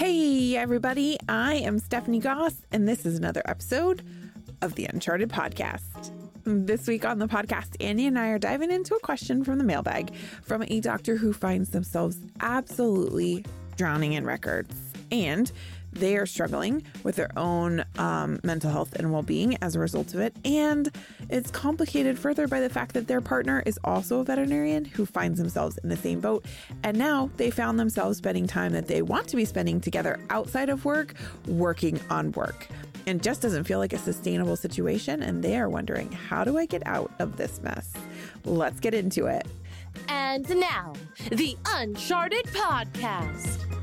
Hey, everybody. I am Stephanie Goss, and this is another episode of the Uncharted Podcast. This week on the podcast, Andy and I are diving into a question from the mailbag from a doctor who finds themselves absolutely drowning in records. And they are struggling with their own um, mental health and well being as a result of it. And it's complicated further by the fact that their partner is also a veterinarian who finds themselves in the same boat. And now they found themselves spending time that they want to be spending together outside of work, working on work. And just doesn't feel like a sustainable situation. And they are wondering, how do I get out of this mess? Let's get into it. And now, the Uncharted Podcast.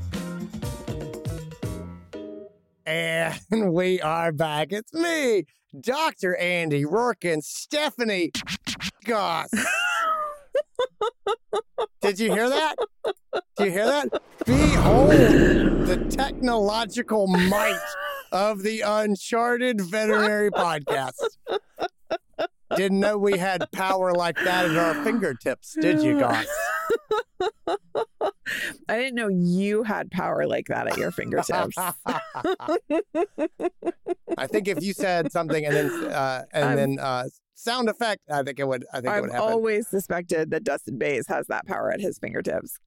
And we are back. It's me, Dr. Andy Roark and Stephanie Goss. Did you hear that? Did you hear that? Behold the technological might of the Uncharted Veterinary Podcast. Didn't know we had power like that at our fingertips, did you, Goss? I didn't know you had power like that at your fingertips. I think if you said something and then uh, and I'm- then uh, sound effect, I think it would. I think it I've would happen. always suspected that Dustin Bays has that power at his fingertips.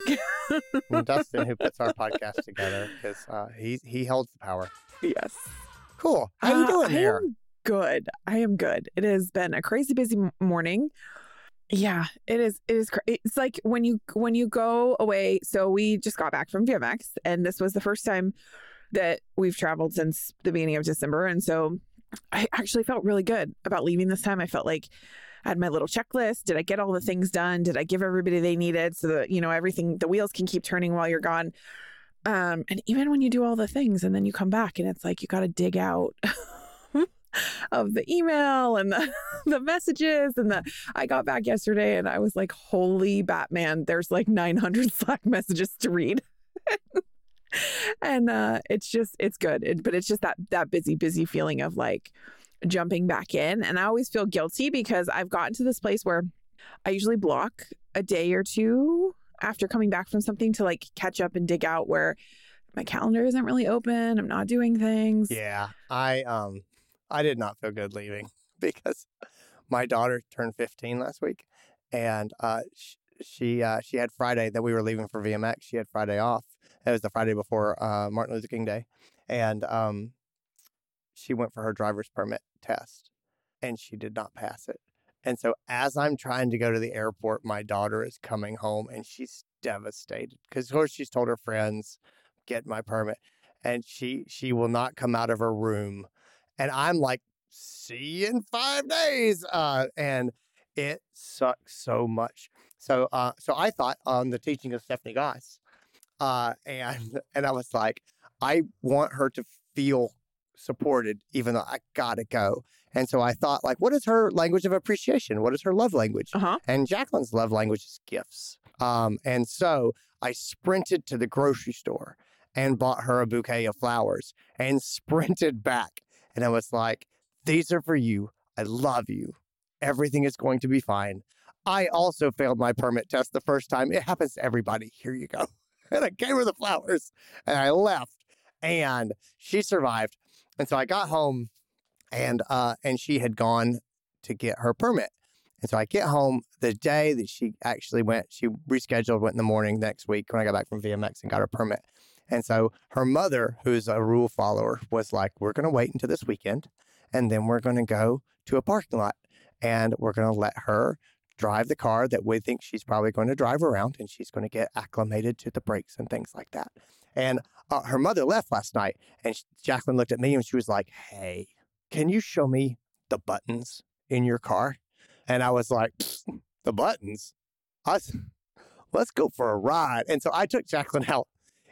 Dustin, who puts our podcast together, because uh, he he holds the power. yes. Cool. How you Uh, doing I there? am good. I am good. It has been a crazy busy morning. Yeah, it is. It is. It's like when you when you go away. So we just got back from VMX, and this was the first time that we've traveled since the beginning of December, and so I actually felt really good about leaving this time. I felt like I had my little checklist. Did I get all the things done? Did I give everybody they needed so that you know everything the wheels can keep turning while you're gone? Um, and even when you do all the things and then you come back and it's like you got to dig out of the email and the, the messages and the I got back yesterday and I was like, holy Batman, there's like 900 Slack messages to read. and uh it's just it's good. It, but it's just that that busy, busy feeling of like jumping back in. And I always feel guilty because I've gotten to this place where I usually block a day or two after coming back from something to like catch up and dig out where my calendar isn't really open. I'm not doing things. Yeah, I um, I did not feel good leaving because my daughter turned 15 last week, and uh, sh- she uh, she had Friday that we were leaving for VMX. She had Friday off. It was the Friday before uh, Martin Luther King Day, and um, she went for her driver's permit test, and she did not pass it. And so, as I'm trying to go to the airport, my daughter is coming home, and she's devastated because, of course, she's told her friends, "Get my permit," and she she will not come out of her room, and I'm like, "See you in five days," uh, and it sucks so much. So, uh, so I thought on the teaching of Stephanie Goss, uh, and and I was like, I want her to feel supported, even though I gotta go. And so I thought, like, what is her language of appreciation? What is her love language? Uh huh. And Jacqueline's love language is gifts. Um, and so I sprinted to the grocery store and bought her a bouquet of flowers and sprinted back. And I was like, these are for you. I love you. Everything is going to be fine. I also failed my permit test the first time. It happens to everybody. Here you go. And I gave her the flowers and I left. And she survived. And so I got home and uh and she had gone to get her permit. And so I get home the day that she actually went, she rescheduled, went in the morning next week when I got back from VMX and got her permit. And so her mother, who's a rule follower, was like, We're going to wait until this weekend and then we're going to go to a parking lot and we're going to let her drive the car that we think she's probably going to drive around and she's going to get acclimated to the brakes and things like that. And uh, her mother left last night and Jacqueline looked at me and she was like, Hey, can you show me the buttons in your car? And I was like, the buttons? Us? Let's go for a ride. And so I took Jacqueline out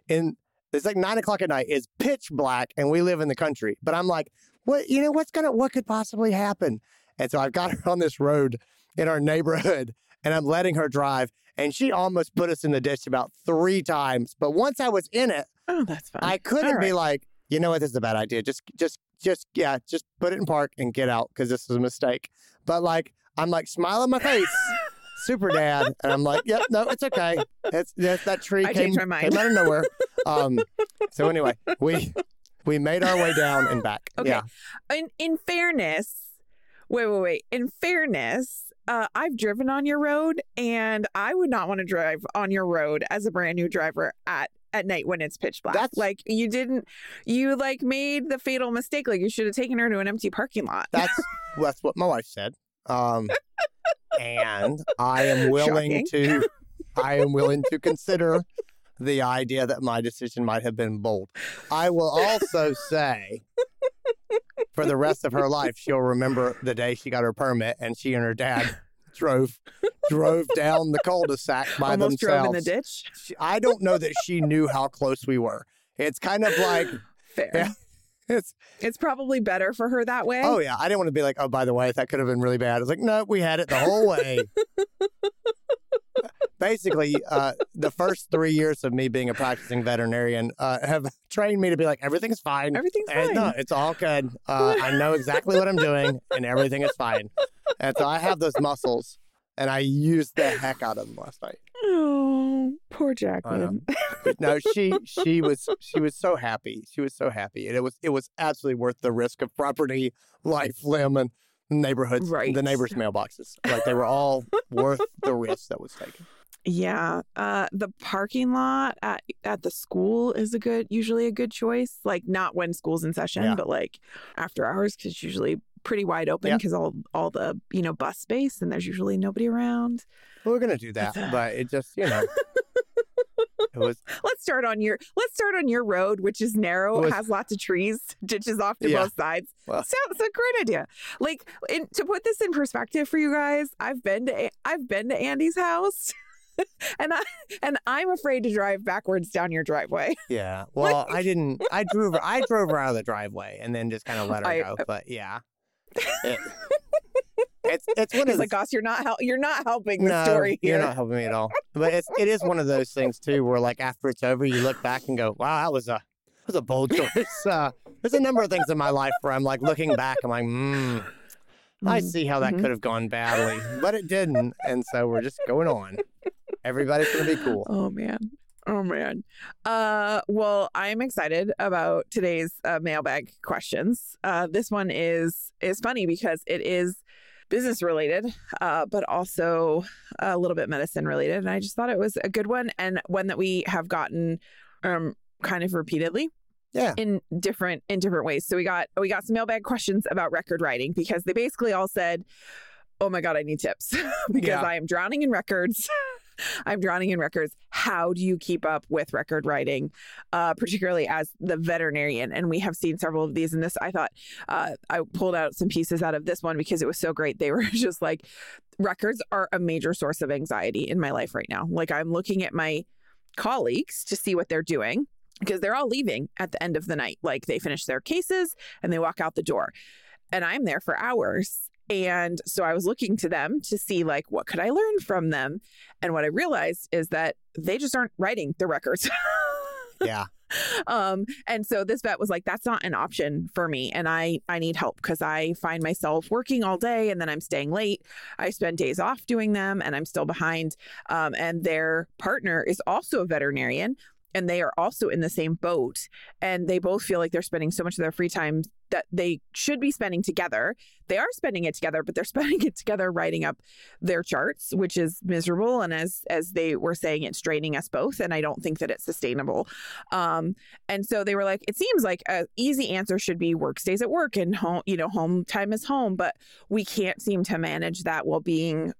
and it's like nine o'clock at night. It's pitch black and we live in the country. But I'm like, what, you know, what's gonna, what could possibly happen? And so I've got her on this road in our neighborhood and I'm letting her drive. And she almost put us in the ditch about three times. But once I was in it, Oh, that's fun. I couldn't All be like, you know what, this is a bad idea. Just, just, just, yeah, just put it in park and get out because this is a mistake. But like, I'm like, smile on my face, super dad. And I'm like, yep, no, it's okay. That tree I came, my mind. came out of nowhere. Um, so anyway, we we made our way down and back. Okay. Yeah. In in fairness, wait, wait, wait. In fairness, uh, I've driven on your road, and I would not want to drive on your road as a brand new driver at at night when it's pitch black. That's- like you didn't, you like made the fatal mistake. Like you should have taken her to an empty parking lot. That's that's what my wife said. Um, and I am willing Shocking. to I am willing to consider the idea that my decision might have been bold. I will also say for the rest of her life she'll remember the day she got her permit and she and her dad drove drove down the cul-de-sac by Almost themselves. drove in the ditch. She- I don't know that she knew how close we were. It's kind of like Fair. Yeah. It's It's probably better for her that way. Oh yeah, I didn't want to be like, oh, by the way, that could have been really bad. I was like, no, we had it the whole way. Basically, uh, the first three years of me being a practicing veterinarian uh, have trained me to be like, everything's fine. Everything's And fine. no, it's all good. Uh, I know exactly what I'm doing, and everything is fine. And so I have those muscles, and I used the heck out of them last night. Oh, poor I know. Jacqueline. No, she she was she was so happy. She was so happy, and it was it was absolutely worth the risk of property, life, limb, and neighborhoods, Right. the neighbors' mailboxes. Like they were all worth the risk that was taken. Yeah. Uh the parking lot at at the school is a good usually a good choice. Like not when school's in session, Yeah. but like after hours cuz it's usually pretty wide open cuz all all the, you know, bus space and there's usually nobody around. We We're gonna do that, but it just you know, was Let's start on your let's start on your road which is narrow, was- has lots of trees, ditches off to Yeah. both sides. Well- so a great idea. Like in, to put this in perspective for you guys, I've been to I've been to Andy's house. and I and I'm afraid to drive backwards down your driveway. yeah. Well, I didn't. I drove her. I drove her out of the driveway and then just kind of let her I- go. But yeah, It- it's it's one of like, Goss, you're not hel- you're not helping the no, story here. You're not helping me at all. But it's it is one of those things too, where like after it's over, you look back and go, "Wow, that was a that was a bold choice." Uh, there's a number of things in my life where I'm like looking back, I'm like, mm, I Mhm. see how that Mhm. could have gone badly, but it didn't, and so we're just going on. Everybody's gonna be cool. Oh man. Oh man. Uh well, I'm excited about today's uh, mailbag questions. Uh this one is is funny because it is business related, uh, but also a little bit medicine related. And I just thought it was a good one and one that we have gotten um kind of repeatedly. Yeah. In different in different ways. So we got we got some mailbag questions about record writing because they basically all said, Oh my god, I need tips because Yeah. I am drowning in records. I'm drowning in records. How do you keep up with record writing, uh, particularly as the veterinarian? And we have seen several of these And this. I thought uh, I pulled out some pieces out of this one because it was so great. They were just like, records are a major source of anxiety in my life right now. Like I'm looking at my colleagues to see what they're doing because they're all leaving at the end of the night. Like they finish their cases and they walk out the door. And I'm there for hours. And so I was looking to them to see like what could I learn from them? And what I realized is that they just aren't writing the records. Yeah. um and so this vet was like that's not an option for me and i i need help because i find myself working all day and then i'm staying late i spend days off doing them and i'm still behind um and their partner is also a veterinarian and they are also in the same boat and they both feel like they're spending so much of their free time that they should be spending together. They are spending it together but they're spending it together writing up their charts which is miserable and as as they were saying it's draining us both and i don't think that it's sustainable. Um and so they were like it seems like a easy answer should be work stays at work and home you know home time is home but we can't seem to manage that while being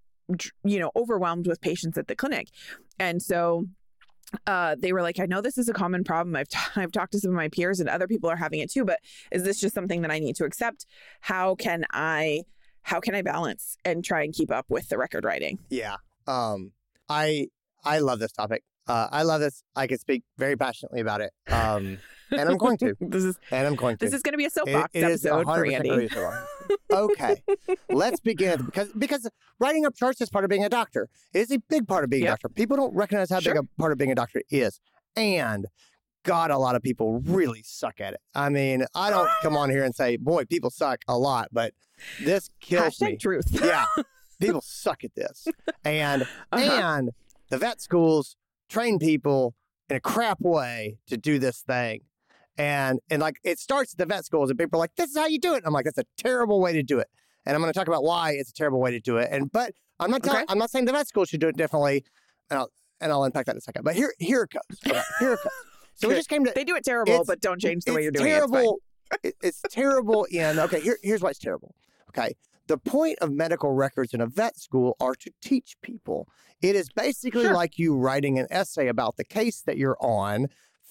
you know overwhelmed with patients at the clinic. And so uh, they were like, I know this is a common problem. I've, t- I've talked to some of my peers and other people are having it too, but is this just something that I need to accept? How can I, how can I balance and try and keep up with the record writing? Yeah. Um, I I love this topic. Uh, I love this. I can speak very passionately about it. Um, and I'm going to. This is, And I'm going to. this is going to be a It- soapbox it is episode for 100% Andy. gonna be a soapbox. okay, let's begin because because writing up charts is part of being a doctor. It is a big part of being a doctor. People don't recognize how Sure. big a part of being a doctor is, and God, a lot of people really suck at it. I mean, I don't come on here and say, "Boy, people suck a lot," but this kills Hashtag me. truth. Yeah, people suck at this. And Uh-huh. and the vet schools train people in a crap way to do this thing. And and like it starts at the vet schools and people are like, this is how you do it. I'm like, that's a terrible way to do it. And I'm gonna talk about why it's a terrible way to do it. And but I'm not telling Okay. I'm not saying the vet schools should do it differently. And I'll and I'll unpack that in a second. But here here it goes. Okay, here it goes. So we just came to They do it terrible, but don't change the way you're doing it. It's terrible. It's terrible in okay. Here, here's why it's terrible. Okay, the point of medical records in a vet school are to teach people. It is basically Sure. like you writing an essay about the case that you're on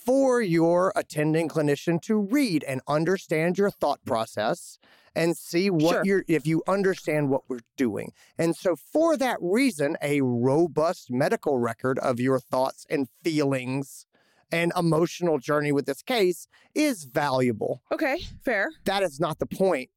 for your attending clinician to read and understand your thought process and see what Sure. you're if you understand what we're doing. And so for that reason, a robust medical record of your thoughts and feelings and emotional journey with this case is valuable. Okay, fair. That is not the point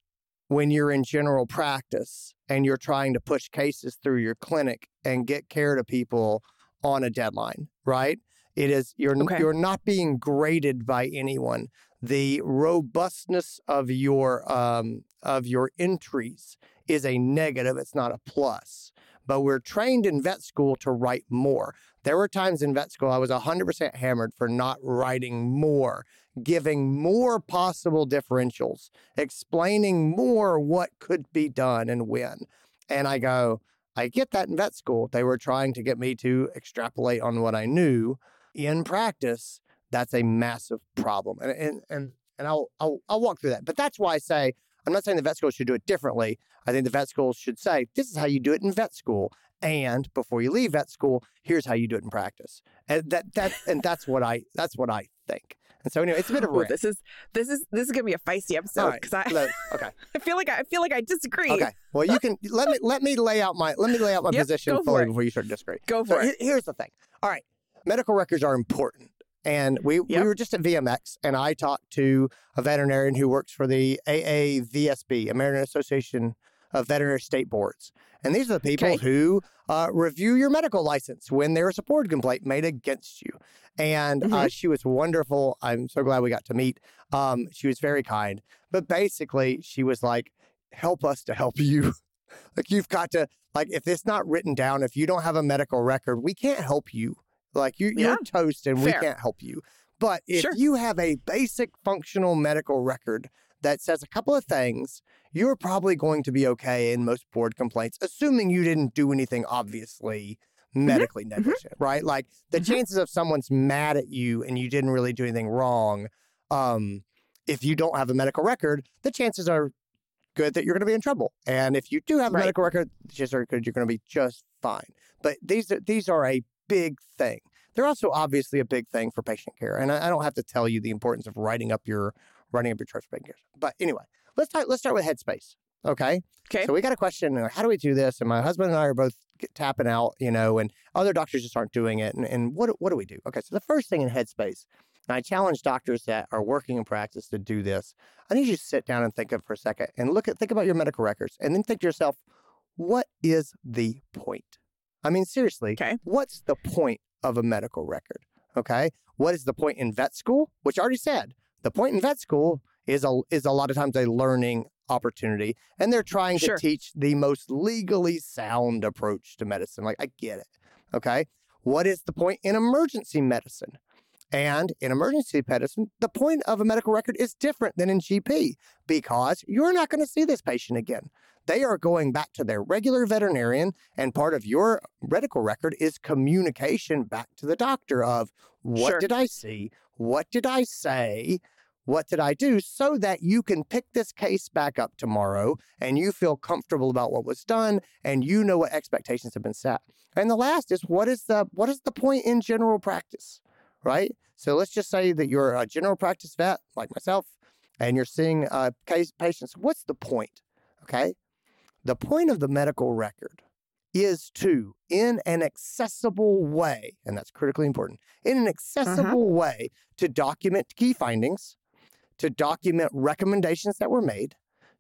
when you're in general practice and you're trying to push cases through your clinic and get care to people on a deadline, right? It is you're Okay. you're not being graded by anyone. The robustness of your um, of your entries is a negative. It's not a plus. But we're trained in vet school to write more. There were times in vet school I was 100% hammered for not writing more, giving more possible differentials, explaining more what could be done and when. And I go, I get that in vet school. They were trying to get me to extrapolate on what I knew. In practice, that's a massive problem. And and and, and I'll, I'll I'll walk through that. But that's why I say I'm not saying the vet school should do it differently. I think the vet schools should say, this is how you do it in vet school. And before you leave vet school, here's how you do it in practice. And that that and that's what I that's what I think. And so anyway, it's a bit of a Ooh, this is this is this is gonna be a feisty episode right, because I, let- okay. I feel like I, I feel like I disagree. Okay. Well, you can let me let me lay out my let me lay out my Yep, position fully before you start to disagree. Go So for it. here's the thing. All right, medical records are important, and we we were just at VMX, and I talked to a veterinarian who works for the AAVSB, American Association of Veterinary State Boards, and these are the people Okay. who uh, review your medical license when there is a board complaint made against you. And uh, Mm-hmm. she was wonderful. I'm so glad we got to meet. Um, she was very kind, but basically, she was like, "Help us to help you." like you've got to like if it's not written down if you don't have a medical record we can't help you like you, Yeah. you're toast and we can't help you but if Sure. you have a basic functional medical record that says a couple of things you're probably going to be okay in most board complaints assuming you didn't do anything obviously medically negligent right like the Mhm. chances of someone's mad at you and you didn't really do anything wrong um if you don't have a medical record the chances are good that you're going to be in trouble. And if you do have a Right. medical record, the chances are good you're going to be just fine. But these are these are a big thing. They're also obviously a big thing for patient care. And I, I don't have to tell you the importance of writing up your writing up your charts for patient care. But anyway, let's start let's start with Headspace. Okay. Okay. So we got a question. How do we do this? And my husband and I are both tapping out, you know, and other doctors just aren't doing it. And, and what what do we do? Okay. So the first thing in Headspace, and I challenge doctors that are working in practice to do this. I need you to sit down and think of for a second and look at think about your medical records and then think to yourself, what is the point? I mean, seriously, Okay. what's the point of a medical record? Okay. What is the point in vet school? Which I already said. The point in vet school is a is a lot of times a learning opportunity. And they're trying Sure. to teach the most legally sound approach to medicine. Like I get it. Okay. What is the point in emergency medicine? And in emergency medicine, the point of a medical record is different than in GP because you're not going to see this patient again. They are going back to their regular veterinarian, and part of your medical record is communication back to the doctor of what Sure. did I see? What did I say? What did I do? So that you can pick this case back up tomorrow and you feel comfortable about what was done and you know what expectations have been set. And the last is what is the what is the point in general practice? Right? So let's just say that you're a general practice vet like myself and you're seeing uh, case patients. What's the point? Okay. The point of the medical record is to, in an accessible way, and that's critically important, in an uh-huh. accessible way to document key findings, to document recommendations that were made,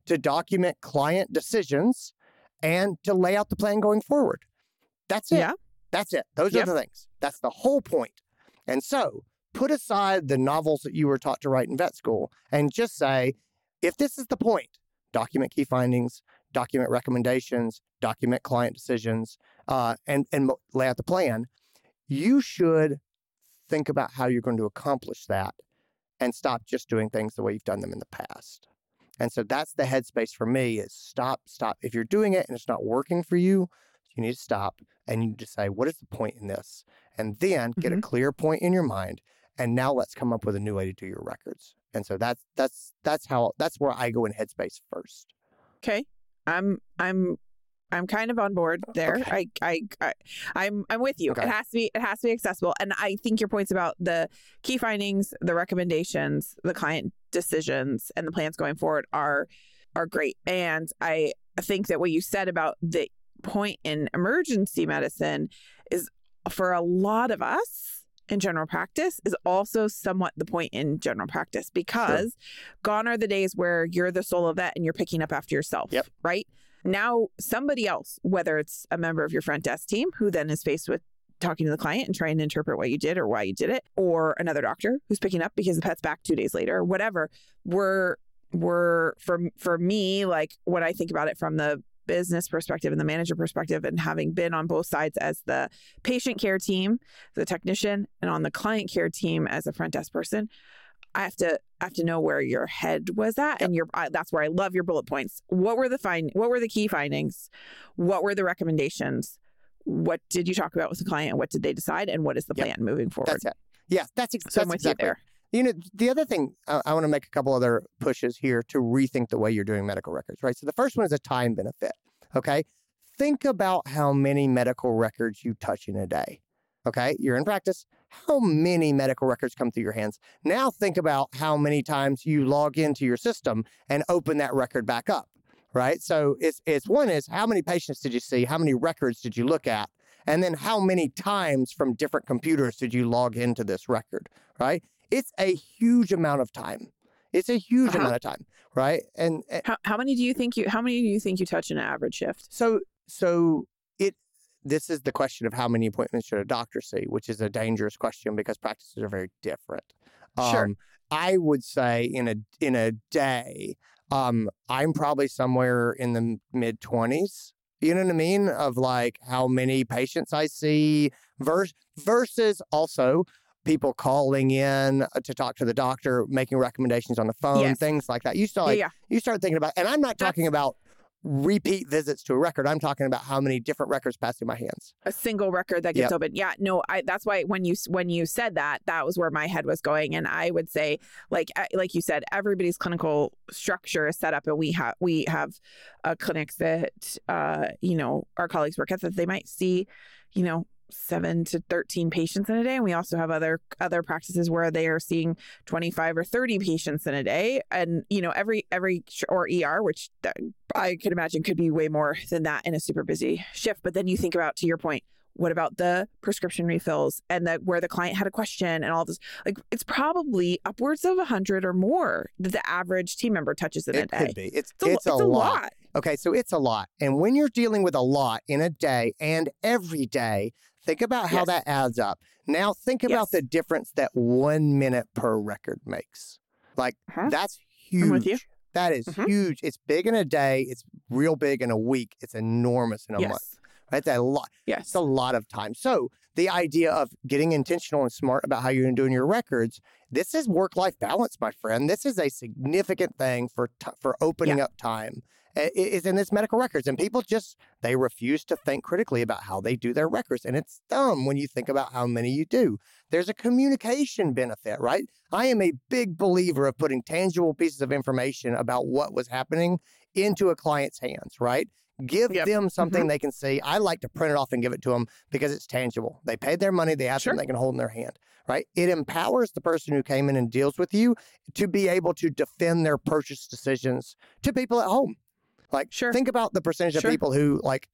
to document client decisions, and to lay out the plan going forward. That's it. Yeah. That's it. Those Yep. are the things. That's the whole point. And so put aside the novels that you were taught to write in vet school and just say, if this is the point, document key findings, document recommendations, document client decisions, uh, and and lay out the plan. You should think about how you're going to accomplish that, and stop just doing things the way you've done them in the past. And so that's the headspace for me: is stop, stop. If you're doing it and it's not working for you, you need to stop and you need to say, what is the point in this? And then get Mhm. a clear point in your mind. And now let's come up with a new way to do your records. And so that's that's that's how that's where I go in headspace first. Okay. I'm I'm I'm kind of on board there. Okay. I, I I I'm I'm with you. Okay. It has to be it has to be accessible. And I think your points about the key findings, the recommendations, the client decisions, and the plans going forward are are great. And I think that what you said about the point in emergency medicine is for a lot of us in general practice is mm-hmm. also somewhat the point in general practice because gone are the days where you're the solo vet and you're picking up after yourself. Yep. Right. Now, somebody else, whether it's a member of your front desk team who then is faced with talking to the client and trying to interpret what you did or why you did it, or another doctor who's picking up because the pet's back two days later, or whatever, we're we're for for me, like when I think about it from the business perspective and the manager perspective and having been on both sides as the patient care team, the technician, and on the client care team as a front desk person, I have to I have to know where your head was at, and your I, that's where I love your bullet points. What were the find? What were the key findings? What were the recommendations? What did you talk about with the client? What did they decide? And what is the Yep. plan moving forward? That's it. Yes, that's, ex- so that's exactly there. You know, the other thing, uh, I want to make a couple other pushes here to rethink the way you're doing medical records, right? So the first one is a time benefit. Okay. Think about how many medical records you touch in a day. Okay. You're in practice. How many medical records come through your hands? Now think about how many times you log into your system and open that record back up. Right. So it's, it's one is how many patients did you see? How many records did you look at? And then how many times from different computers did you log into this record? Right. It's a huge amount of time. It's a huge Uh-huh. amount of time. Right. And, and How, how many do you think you? How many do you think you touch in an average shift? so, so it, this is the question of how many appointments should a doctor see, which is a dangerous question because practices are very different. Sure. Um, I would say in a in a day, um, I'm probably somewhere in the mid twenties. You know what I mean? Of like how many patients I see vers- versus also people calling in uh, to talk to the doctor, making recommendations on the phone, Yes. things like that. You start like, yeah, you start thinking about, and I'm not talking about repeat visits to a record. I'm talking about how many different records pass through my hands. a single record that gets open. Yeah, no, I that's why when you when you said that, that was where my head was going and I would say like uh, like you said everybody's clinical structure is set up and we have we have uh, clinics that uh you know our colleagues work at that they might see, you know, 7 to 13 patients in a day and we also have other other practices where they are seeing 25 or 30 patients in a day and you know every every or ER which I could imagine could be way more than that in a super busy shift but then you think about to your point what about the prescription refills and the where the client had a question and all this like it's probably upwards of 100 or more that the average team member touches in a It day could be. It's it's a, it's, a, a lot. lot Okay, so it's a lot. And when you're dealing with a lot in a day and every day, think about how Yes. that adds up. Now think about Yes. the difference that one minute per record makes. Like Uh-huh. that's I'm huge. with you. That is Mhm. huge. It's big in a day. It's real big in a week. It's enormous in a month. Right? That's a lot. yes It's a lot of time. So the idea of getting intentional and smart about how you're doing your records, this is work-life balance, my friend. This is a significant thing for t- for opening up time. Is in this medical records, and people just they refuse to think critically about how they do their records, and it's dumb when you think about how many you do. There's a communication benefit, right? I am a big believer of putting tangible pieces of information about what was happening into a client's hands, right? Give Yep. them something mm-hmm. they can see. I like to print it off and give it to them because it's tangible. They paid their money, they have Sure. something they can hold in their hand, right? It empowers the person who came in and deals with you to be able to defend their purchase decisions to people at home. Like, Sure. think about the percentage of Sure. people who, like,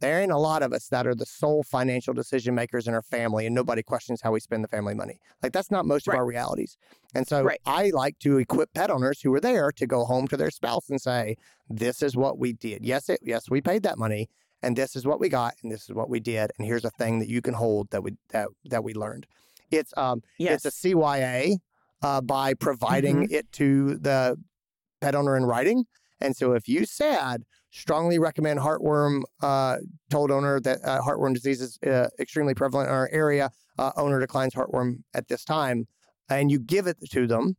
there ain't a lot of us that are the sole financial decision makers in our family, and nobody questions how we spend the family money. Like, that's not most Right. of our realities. And so Right. I like to equip pet owners who are there to go home to their spouse and say, this is what we did. Yes, it, yes, we paid that money, and this is what we got, and this is what we did, and here's a thing that you can hold that we that that we learned. It's um yes it's a CYA uh, by providing Mm-hmm. it to the pet owner in writing. And so if you sad, strongly recommend heartworm, uh, told owner that uh, heartworm disease is uh, extremely prevalent in our area, uh, owner declines heartworm at this time, and you give it to them,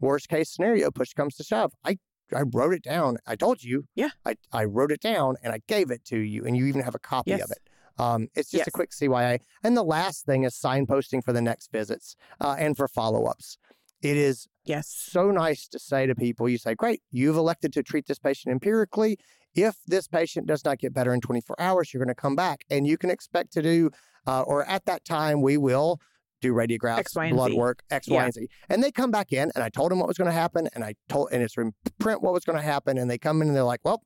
worst case scenario, push comes to shove. I I wrote it down. I told you. Yeah. I, I wrote it down and I gave it to you, and you even have a copy Yes. of it. Um, it's just Yes. a quick CYA. And the last thing is signposting for the next visits uh, and for follow ups. It is Yes. so nice to say to people, you say, great, you've elected to treat this patient empirically. If this patient does not get better in 24 hours, you're going to come back and you can expect to do, uh, or at that time, we will do radiographs, X, Y, blood Z. work, X, Y, Yeah. and Z. And they come back in and I told them what was going to happen and I told, and it's in print what was going to happen. And they come in and they're like, well,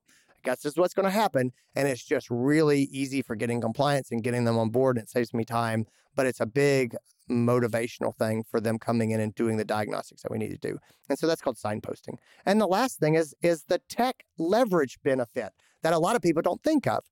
Guess this is what's going to happen. And it's just really easy for getting compliance and getting them on board. And it saves me time, but it's a big motivational thing for them coming in and doing the diagnostics that we need to do. And so that's called signposting. And the last thing is is the tech leverage benefit that a lot of people don't think of.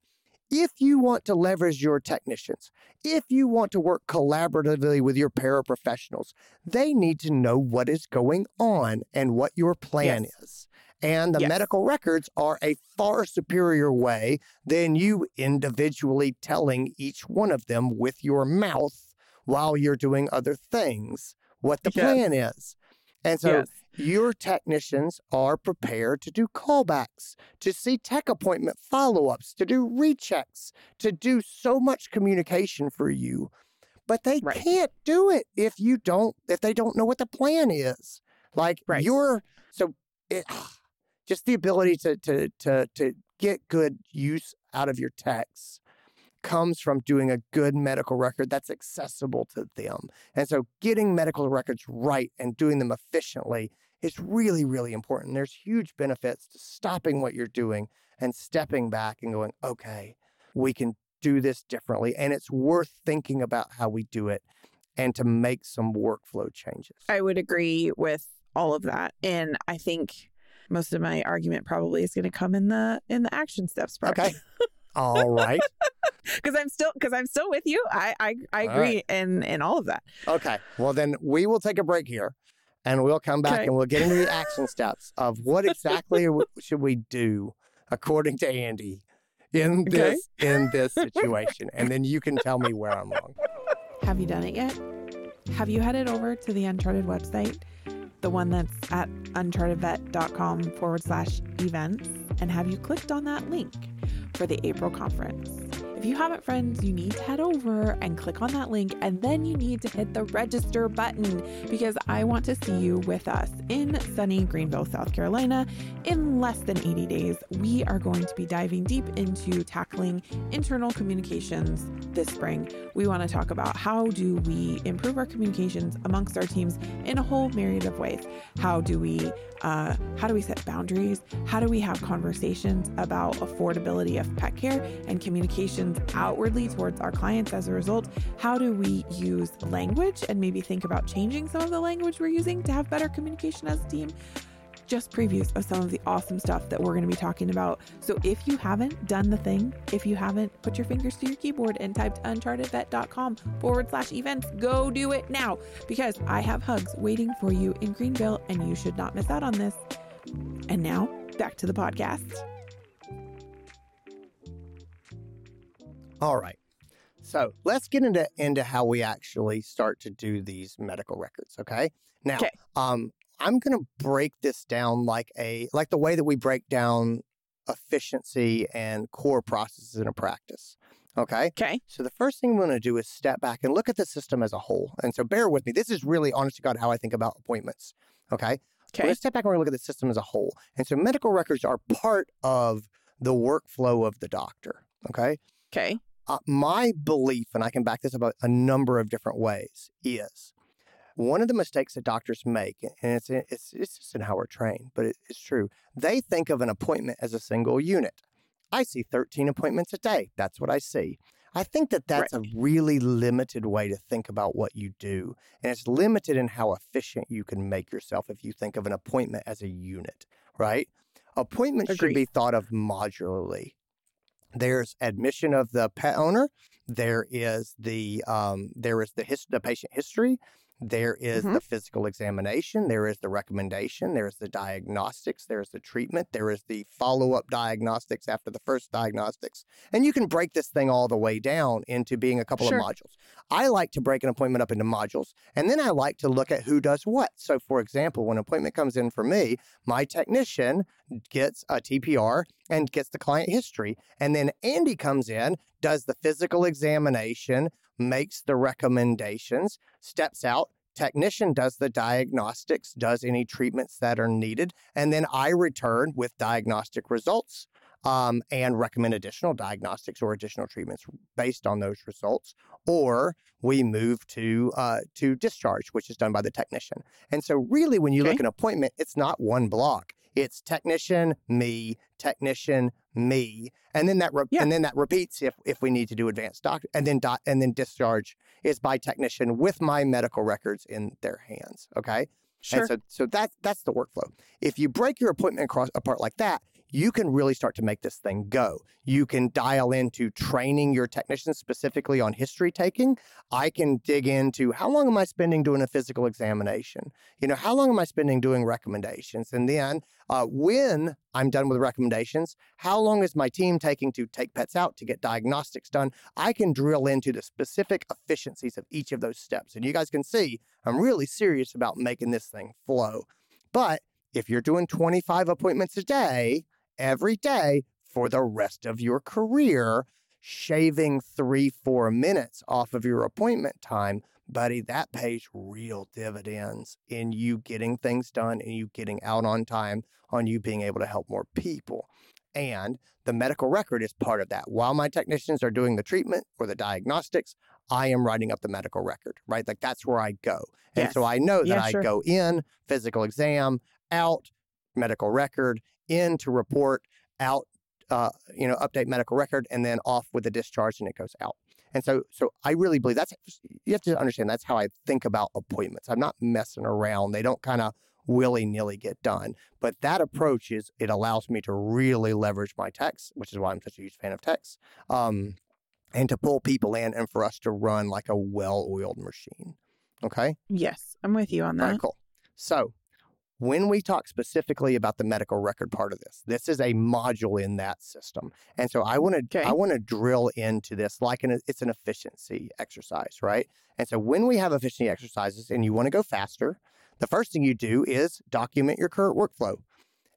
If you want to leverage your technicians, if you want to work collaboratively with your paraprofessionals, they need to know what is going on and what your plan Yes. is. And the Yes. medical records are a far superior way than you individually telling each one of them with your mouth while you're doing other things what the Yes. plan is. And so yes. your technicians are prepared to do callbacks, to see tech appointment follow ups, to do rechecks, to do so much communication for you. But they Right. can't do it if you don't, if they don't know what the plan is. Like Right. you're, so it, just the ability to, to, to, to get good use out of your techs comes from doing a good medical record that's accessible to them. And so getting medical records right and doing them efficiently is really, really important. There's huge benefits to stopping what you're doing and stepping back and going, okay, we can do this differently. And it's worth thinking about how we do it and to make some workflow changes. I would agree with all of that. And I think most of my argument probably is going to come in the in the action steps part. Okay. All right. Because I'm still because I'm still with you. I I, I agree in in all of that. Okay. Well, then we will take a break here and we'll come back Okay. and we'll get into the action steps of what exactly should we do according to Andy in Okay. this in this situation and then you can tell me where I'm wrong. Have you done it yet? Have you headed over to the Uncharted website, the one that's at unchartedvet.com forward slash events, and have you clicked on that link for the April conference? If you haven't, friends, you need to head over and click on that link, and then you need to hit the register button because I want to see you with us in sunny Greenville, South Carolina. In less than 80 days, we are going to be diving deep into tackling internal communications this spring. We want to talk about how do we improve our communications amongst our teams in a whole myriad of ways. How do we uh, how do we set boundaries? How do we have conversations about affordability of pet care and communications outwardly towards our clients as a result how do we use language and maybe think about changing some of the language we're using to have better communication as a team just previews of some of the awesome stuff that we're going to be talking about. So if you haven't done the thing, if you haven't put your fingers to your keyboard and typed unchartedvet.com forward slash events, go do it now because I have hugs waiting for you in Greenville and you should not miss out on this. And now back to the podcast. All right. So let's get into into how we actually start to do these medical records. Okay. Now, 'Kay. um, I'm going to break this down like a like the way that we break down efficiency and core processes in a practice. Okay. Okay. So the first thing we're going to do is step back and look at the system as a whole. And so bear with me. This is really, honest to God, how I think about appointments. Okay. We're Okay. going to step back and we're going to look at the system as a whole. And so medical records are part of the workflow of the doctor. Okay. Okay. Uh, my belief, and I can back this up a, number of different ways, is one of the mistakes that doctors make, and it's it's, it's just in how we're trained, but it, it's true. They think of an appointment as a single unit. I see 13 appointments a day. That's what I see. I think that that's a really limited way to think about what you do. And it's limited in how efficient you can make yourself if you think of an appointment as a unit, right? Appointments should be thought of modularly. There's admission of the pet owner. There is the um, there is the his, the patient history. There is Mhm. the physical examination, there is the recommendation, there is the diagnostics, there is the treatment, there is the follow up diagnostics after the first diagnostics. And you can break this thing all the way down into being a couple Sure. of modules. I like to break an appointment up into modules, and then I like to look at who does what. So, for example, when an appointment comes in for me, my technician gets a TPR and gets the client history. And then Andy comes in, does the physical examination, makes the recommendations, steps out. Technician does the diagnostics, does any treatments that are needed, and then I return with diagnostic results um, and recommend additional diagnostics or additional treatments based on those results. Or we move to uh, to discharge, which is done by the technician. And so, really, when you look at an appointment, it's not one block. It's technician, me, technician, me, and then that re- Yeah. and then that repeats if if we need to do advanced doc, and then doc, and then discharge is by technician with my medical records in their hands. Okay, Sure. and so so that that's the workflow. If you break your appointment across apart like that, you can really start to make this thing go. You can dial into training your technicians specifically on history taking. I can dig into how long am I spending doing a physical examination? You know, how long am I spending doing recommendations? And then uh, when I'm done with recommendations, how long is my team taking to take pets out to get diagnostics done? I can drill into the specific efficiencies of each of those steps. And you guys can see I'm really serious about making this thing flow. But if you're doing 25 appointments a day, every day for the rest of your career, shaving three, four minutes off of your appointment time, buddy, that pays real dividends in you getting things done and you getting out on time, on you being able to help more people. And the medical record is part of that. While my technicians are doing the treatment or the diagnostics, I am writing up the medical record, right? Like that's where I go. And so I know that Yeah, I go in, physical exam, out, medical record, in to report, out, uh, you know, update medical record, and then off with the discharge and it goes out. And so, so I really believe that's you have to understand that's how I think about appointments. I'm not messing around. They don't kind of willy nilly get done. But that approach is it allows me to really leverage my techs, which is why I'm such a huge fan of techs, um, and to pull people in and for us to run like a well-oiled machine. Okay. yes, I'm with you on that. right, cool. So, when we talk specifically about the medical record part of this, this is a module in that system, and so I want to Okay. I want to drill into this like an it's an efficiency exercise, right? And so when we have efficiency exercises and you want to go faster, the first thing you do is document your current workflow,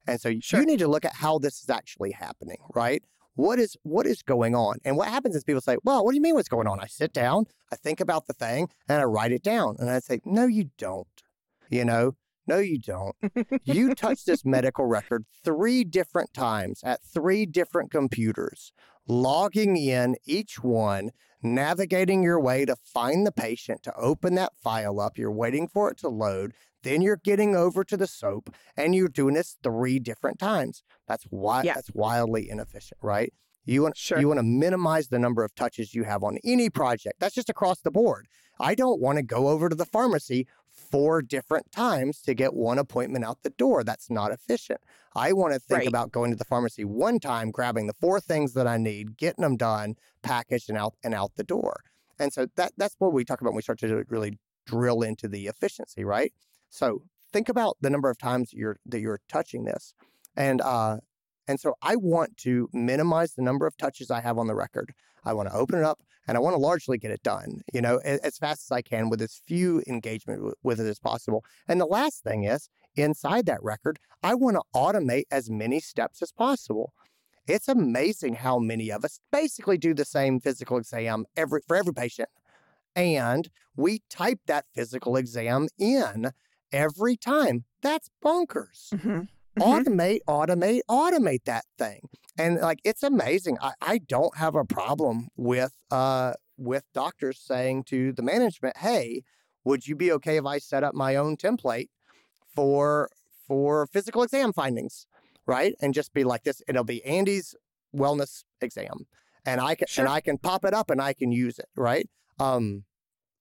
and so Sure. you need to look at how this is actually happening, right? What is what is going on? And what happens is people say, "Well, what do you mean what's going on?" I sit down, I think about the thing, and I write it down, and I say, "No, you don't." You know, no, you don't. you touched this medical record three different times at three different computers, logging in each one, navigating your way to find the patient, to open that file up. You're waiting for it to load. Then you're getting over to the SOAP and you're doing this three different times. That's why Yeah. that's wildly inefficient, right? You want Sure. you want to minimize the number of touches you have on any project. That's just across the board. I don't want to go over to the pharmacy four different times to get one appointment out the door. That's not efficient. I want to think Right. about going to the pharmacy one time, grabbing the four things that I need, getting them done, packaged and out and out the door. And so that that's what we talk about when we start to really drill into the efficiency, right? So think about the number of times you're that you're touching this. And uh and so I want to minimize the number of touches I have on the record. I want to open it up and I want to largely get it done, you know, as fast as I can with as few engagement with it as possible. And the last thing is inside that record, I want to automate as many steps as possible. It's amazing how many of us basically do the same physical exam every for every patient. And we type that physical exam in every time. That's bonkers Mhm. Mhm. automate, automate, automate that thing. And like it's amazing. I, I don't have a problem with uh with doctors saying to the management, hey, would you be okay if I set up my own template for for physical exam findings? Right? And just be like this, it'll be Andy's wellness exam. And I can Sure. and I can pop it up and I can use it, right? Um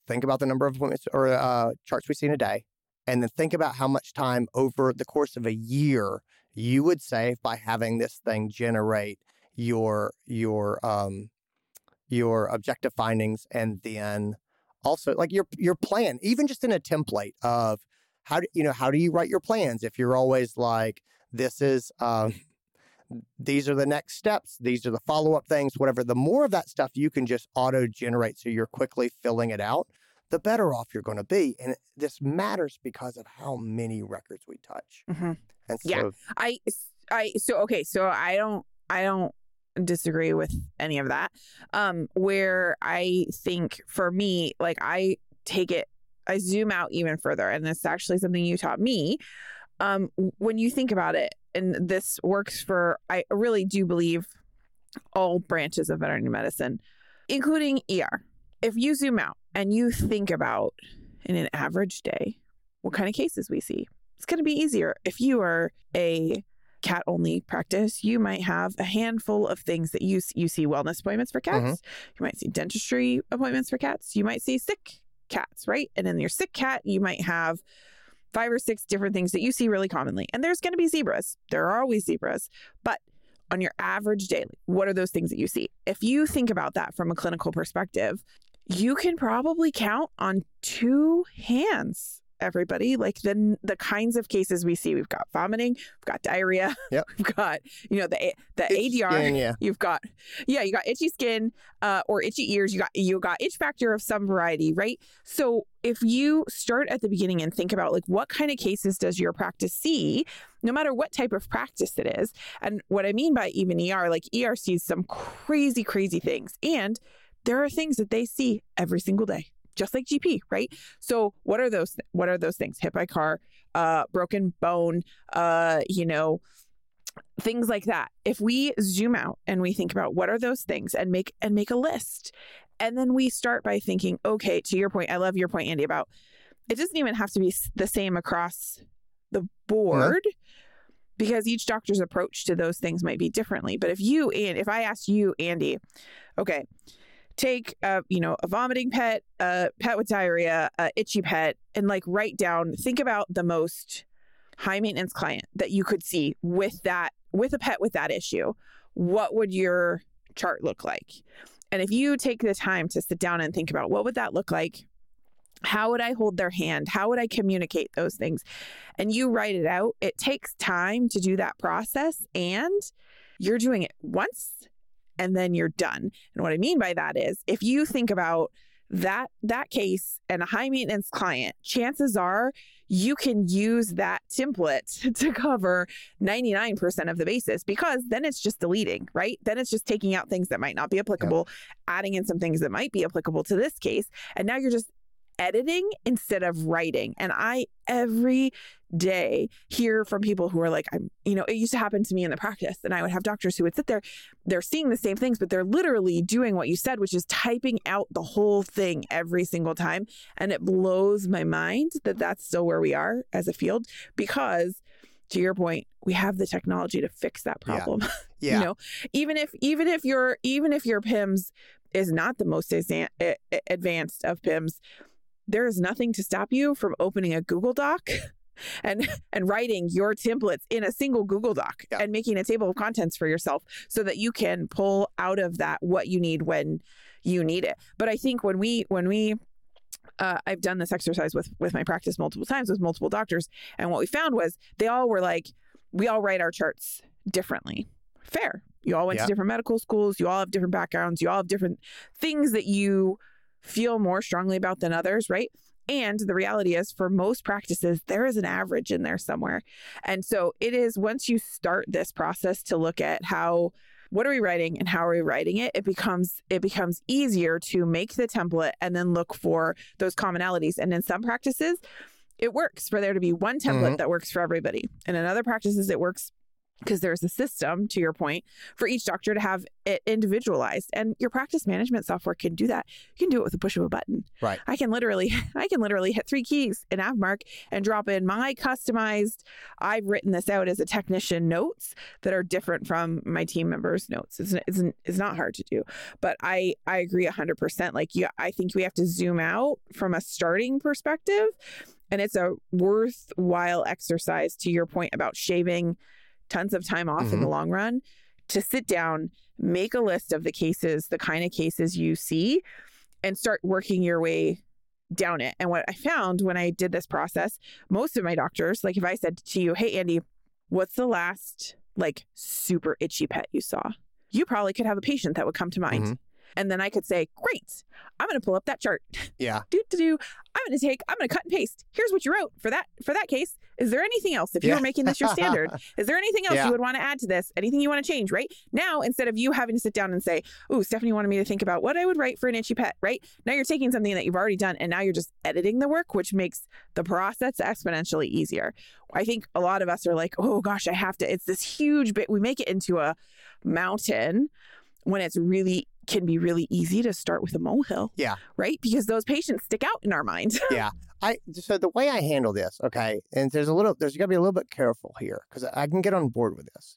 think about the number of appointments or uh, charts we see in a day and then think about how much time over the course of a year you would save by having this thing generate your your um your objective findings and then also like your your plan, even just in a template of how do you know how do you write your plans? If you're always like this is um these are the next steps these are the follow-up things whatever the more of that stuff you can just auto generate so you're quickly filling it out the better off you're going to be and this matters because of how many records we touch Mm-hmm. and so Yeah. I I so okay, so I don't I don't disagree with any of that. Um where I think for me like I take it I zoom out even further and it's actually something you taught me. Um when you think about it and this works for I really do believe all branches of veterinary medicine including ER. If you zoom out and you think about in an average day what kind of cases we see it's going to be easier. If you are a cat only practice, you might have a handful of things that you you see wellness appointments for cats. Mhm. You might see dentistry appointments for cats. You might see sick cats, right? And in your sick cat, you might have five or six different things that you see really commonly. And there's going to be zebras. There are always zebras, but on your average daily, what are those things that you see? If you think about that from a clinical perspective, you can probably count on two hands everybody like the the kinds of cases we see we've got vomiting we've got diarrhea Yep. we've got you know the the Itchy ADR skin, yeah You've got, yeah, you got itchy skin uh, or itchy ears. You got you got itch factor of some variety, right? So if you start at the beginning and think about like what kind of cases does your practice see, no matter what type of practice it is, and what I mean by even ER, like ER sees some crazy, crazy things, and there are things that they see every single day, just like GP, right? So what are those? What are those things? Hit by car, uh, broken bone, uh, you know things like that if we zoom out and we think about what are those things and make and make a list and then we start by thinking okay to your point i love your point andy about it doesn't even have to be the same across the board because each doctor's approach to those things might be differently but if you and if i asked you andy okay take a you know a vomiting pet a pet with diarrhea a itchy pet and like write down think about the most high maintenance client that you could see with that with a pet with that issue. What would your chart look like? And if you take the time to sit down and think about what would that look like how would i hold their hand? How would i communicate those things? And you write it out. It takes time to do that process and you're doing it once and then you're done and what i mean by that is if you think about that that case and a high maintenance client chances are you can use that template to cover 99% of the basis because then it's just deleting, right? Then it's just taking out things that might not be applicable, adding in some things that might be applicable to this case. And now you're just editing instead of writing. And I every day hear from people who are like, I'm, you know, it used to happen to me in the practice. And I would have doctors who would sit there, they're seeing the same things, but they're literally doing what you said, which is typing out the whole thing every single time. And it blows my mind that that's still where we are as a field because to your point, we have the technology to fix that problem. yeah you know, even if even if your even if your PIMS is not the most a- a- eh, eh, advanced of PIMS, there is nothing to stop you from opening a Google Doc and and writing your templates in a single Google Doc Yeah. and making a table of contents for yourself so that you can pull out of that what you need when you need it. But I think when we when we uh, I've done this exercise with with my practice multiple times with multiple doctors, and what we found was they all were like, we all write our charts differently. Fair. You all went Yeah. to different medical schools. You all have different backgrounds. You all have different things that you feel more strongly about than others, right? And the reality is, for most practices, there is an average in there somewhere. And so it is once you start this process to look at how what are we writing and how are we writing it it becomes it becomes easier to make the template and then look for those commonalities and in some practices it works for there to be one template mm-hmm. that works for everybody and in other practices it works because there's a system to your point for each doctor to have it individualized and your practice management software can do that. You can do it with a push of a button. Right. i can literally i can literally hit three keys in AVImark and drop in my customized i've written this out as a technician notes that are different from my team members notes. It's, it's, it's not hard to do. But i i agree 100% like you, i think we have to zoom out from a starting perspective and it's a worthwhile exercise to your point about shaving tons of time off in the long run to sit down make a list of the cases the kind of cases you see and start working your way down it. And what I found when I did this process, most of my doctors, like if I said to you, Hey, Andy, what's the last like super itchy pet you saw? You probably could have a patient that would come to mind. Mhm. And then I could say, Great, I'm going to pull up that chart. Yeah. do do do. I'm going to take. I'm going to cut and paste. Here's what you wrote for that for that case. Is there anything else? If you Yeah. were making this your standard, is there anything else Yeah. you would want to add to this? Anything you want to change? Right now, instead of you having to sit down and say, "Ooh, Stephanie wanted me to think about what I would write for an itchy pet," right now you're taking something that you've already done and now you're just editing the work, which makes the process exponentially easier. I think a lot of us are like, "Oh gosh, I have to." It's this huge bit. We make it into a mountain when it's really can be really easy to start with a molehill. Yeah. Right? Because those patients stick out in our minds. Yeah. I so the way I handle this, okay, and there's a little, there's got to be a little bit careful here because I can get on board with this,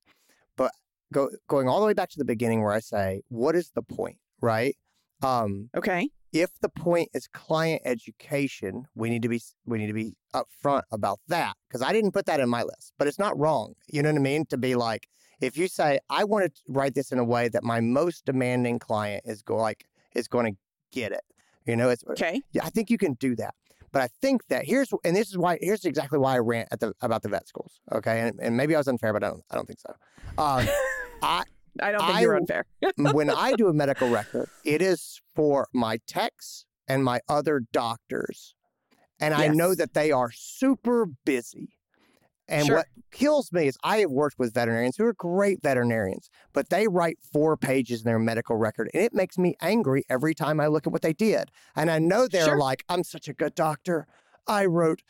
but go going all the way back to the beginning where I say, what is the point, right? Um, okay. if the point is client education, we need to be we need to be upfront about that because I didn't put that in my list, but it's not wrong. You know what I mean? To be like, if you say I want to write this in a way that my most demanding client is go like is going to get it, you know, it's Okay. yeah, I think you can do that. But I think that here's and this is why here's exactly why I rant at the about the vet schools. Okay, and, and maybe I was unfair, but I don't I don't think so. Um, I I don't think I you're unfair. when I do a medical record, it is for my techs and my other doctors. And I know that they are super busy. And Sure. what kills me is I have worked with veterinarians who are great veterinarians, but they write four pages in their medical record. And it makes me angry every time I look at what they did. And I know they're Sure. like, I'm such a good doctor. I wrote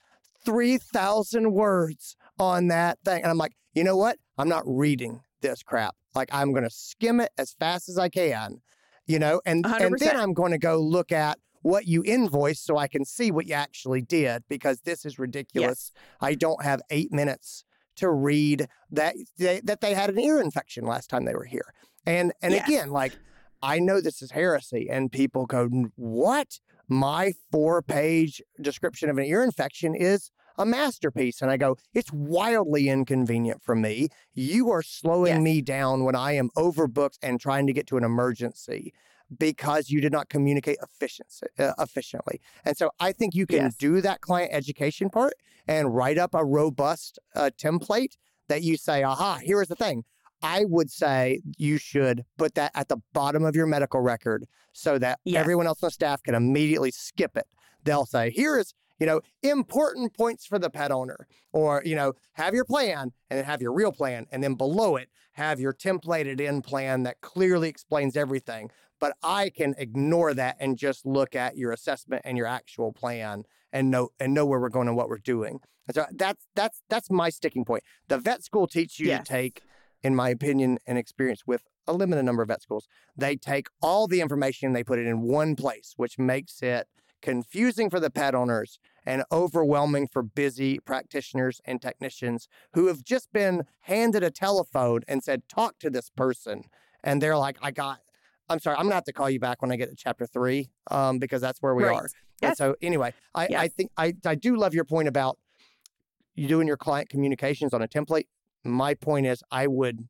3,000 words on that thing. And I'm like, you know what? I'm not reading this crap. Like, I'm going to skim it as fast as I can, you know, and, and then I'm going to go look at what you invoiced so I can see what you actually did because this is ridiculous. I don't have eight minutes to read that they, that they had an ear infection last time they were here. And and Yes. again, like I know this is heresy, and people go, "What? My four-page description of an ear infection is a masterpiece." And I go, "It's wildly inconvenient for me. You are slowing Yes. me down when I am overbooked and trying to get to an emergency." Because you did not communicate efficiency, uh, efficiently. And so I think you can Yes. do that client education part and write up a robust uh, template that you say, aha, here is the thing. I would say you should put that at the bottom of your medical record so that Yes. everyone else on the staff can immediately skip it. They'll say, here is, you know, important points for the pet owner, or, you know, have your plan and then have your real plan. And then below it, have your templated in plan that clearly explains everything. But I can ignore that and just look at your assessment and your actual plan and know and know where we're going and what we're doing. And so that's that's that's my sticking point. The vet school teaches you Yes. to take, in my opinion and experience with a limited number of vet schools, they take all the information and they put it in one place, which makes it confusing for the pet owners and overwhelming for busy practitioners and technicians who have just been handed a telephone and said, talk to this person. And they're like, I got, I'm sorry, I'm gonna have to call you back when I get to chapter three, um, because that's where we Right. are. And Yes. so anyway, I, I think I, I do love your point about you doing your client communications on a template. My point is I would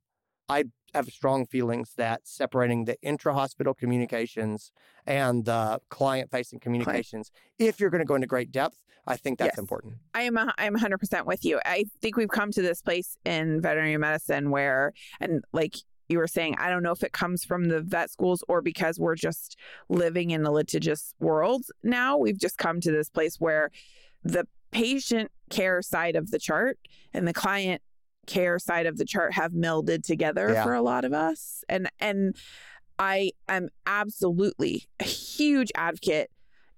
I have strong feelings that separating the intra-hospital communications and the client-facing communications, if you're going to go into great depth, I think that's Yes. important. I am a, I'm 100% with you. I think we've come to this place in veterinary medicine where, and like you were saying, I don't know if it comes from the vet schools or because we're just living in a litigious world now. We've just come to this place where the patient care side of the chart and the client care side of the chart have melded together Yeah. for a lot of us. And, and, I am absolutely a huge advocate.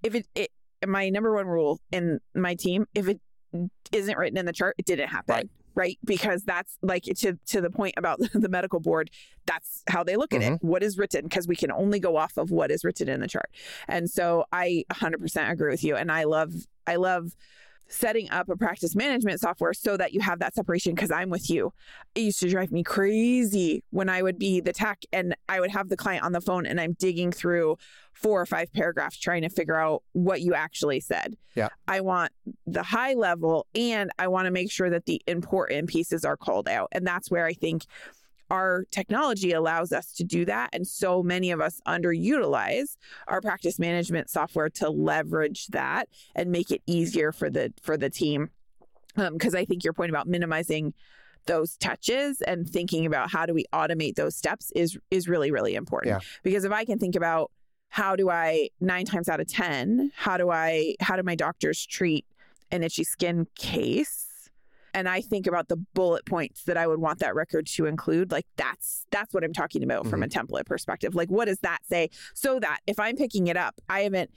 If it, it my number one rule in my team, if it isn't written in the chart, it didn't happen. Right. Right. Because that's like to to the point about the medical board, that's how they look at it. Mm-hmm. What is written? Because we can only go off of what is written in the chart. And so I 100% agree with you. And I love, I love setting up a practice management software so that you have that separation because I'm with you. It used to drive me crazy when I would be the tech and I would have the client on the phone and I'm digging through four or five paragraphs trying to figure out what you actually said. Yeah. I want the high level and I want to make sure that the important pieces are called out. And that's where I think our technology allows us to do that. And so many of us underutilize our practice management software to leverage that and make it easier for the for the team. Because um, i think your point about minimizing those touches and thinking about how do we automate those steps is is really really important. Yeah. because if i can think about how do i 9 times out of 10 how do i how do my doctors treat an itchy skin case and I think about the bullet points that I would want that record to include, like that's that's what I'm talking about from a mm-hmm. template perspective. Like what does that say? So that if I'm picking it up, I haven't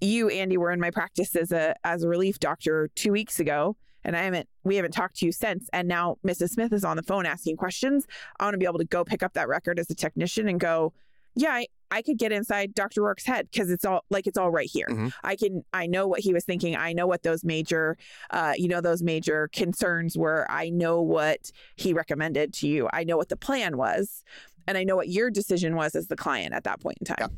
you, Andy, were in my practice as a as a relief doctor two weeks ago. And I haven't we haven't talked to you since. And now Mrs. Smith is on the phone asking questions. I want to be able to go pick up that record as a technician and go, yeah, I, I could get inside Dr. Roark's head because it's all like it's all right here. Mhm. I can I know what he was thinking. I know what those major uh, you know, those major concerns were. I know what he recommended to you. I know what the plan was. And I know what your decision was as the client at that point in time.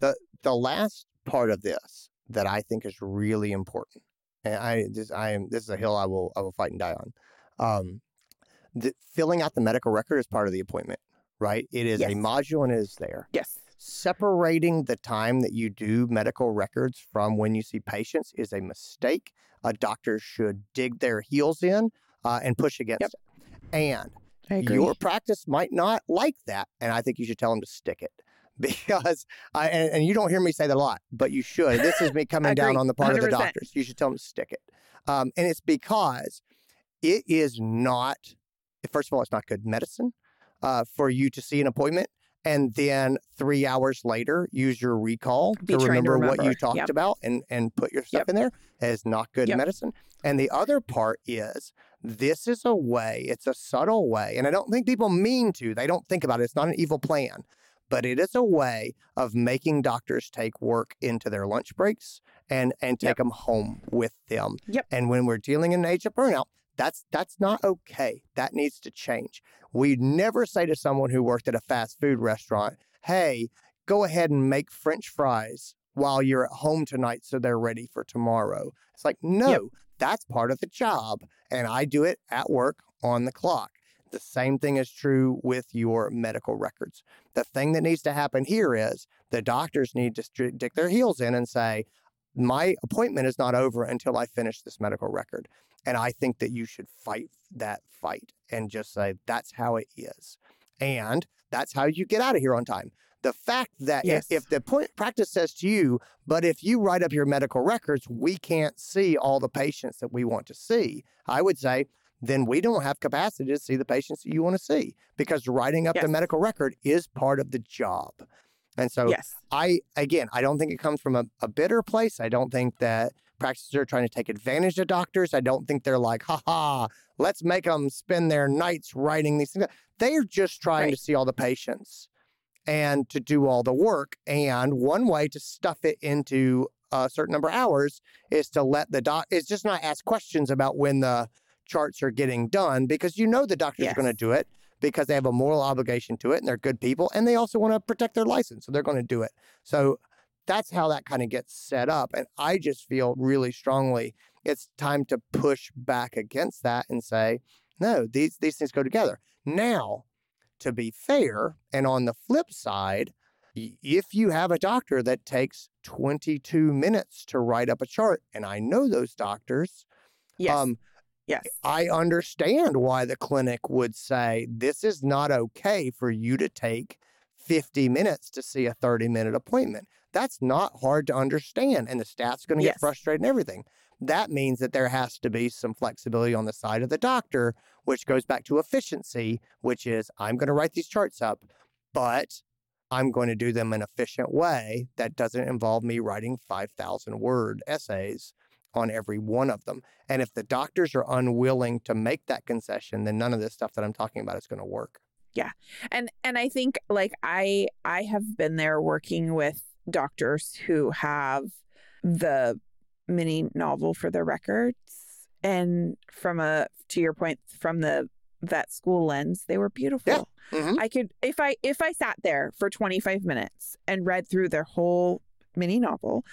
the the last part of this that I think is really important, and I this I am this is a hill I will I will fight and die on. Um, the, filling out the medical record is part of the appointment, right? It is a module and it is there. Yes. Separating the time that you do medical records from when you see patients is a mistake. A doctor should dig their heels in uh, and push against Yep. it. And your practice might not like that, and I think you should tell them to stick it because I and, and you don't hear me say that a lot, but you should. This is me coming down on the part of the doctors. You should tell them to stick it, um, and it's because it is not. First of all, it's not good medicine uh, for you to see an appointment and then three hours later use your recall to trying to remember, what you talked Yep. about and and put your stuff Yep. in there. Is not good Yep. medicine. And the other part is this is a way, it's a subtle way, and I don't think people mean to. They don't think about it. It's not an evil plan, but it is a way of making doctors take work into their lunch breaks and and take them home with them. Yep. And when we're dealing in an age of burnout, that's that's not okay. That needs to change. We never say to someone who worked at a fast food restaurant, "Hey, go ahead and make French fries while you're at home tonight, so they're ready for tomorrow." It's like, no, that's part of the job, and I do it at work on the clock. The same thing is true with your medical records. The thing that needs to happen here is the doctors need to stick their heels in and say, my appointment is not over until I finish this medical record. And I think that you should fight that fight and just say, that's how it is. And that's how you get out of here on time. The fact that if- Yes. if, the point practice says to you, but if you write up your medical records, we can't see all the patients that we want to see, I would say, then we don't have capacity to see the patients that you want to see because writing up the medical record is part of the job. And so yes. I again, I don't think it comes from a, a bitter place. I don't think that practices are trying to take advantage of doctors. I don't think they're like, ha ha, let's make them spend their nights writing these things. They're just trying to see all the patients and to do all the work. And one way to stuff it into a certain number of hours is to let the doc is just not ask questions about when the charts are getting done because you know the doctors are going to do it because they have a moral obligation to it and they're good people and they also want to protect their license so they're going to do it so that's how that kind of gets set up and i just feel really strongly it's time to push back against that and say no these these things go together now to be fair and on the flip side if you have a doctor that takes 22 minutes to write up a chart and i know those doctors Yes. um, yes. I understand why the clinic would say this is not okay for you to take 50 minutes to see a 30 minute appointment. That's not hard to understand. And the staff's going to get frustrated and everything. That means that there has to be some flexibility on the side of the doctor, which goes back to efficiency, which is I'm going to write these charts up, but I'm going to do them in an efficient way that doesn't involve me writing 5,000 word essays on every one of them. And if the doctors are unwilling to make that concession, then none of this stuff that I'm talking about is going to work. Yeah. And and i think like i i have been there working with doctors who have the mini novel for their records and from a to your point from the vet school lens they were beautiful Mhm. i could if i if i sat there for 25 minutes and read through their whole mini novel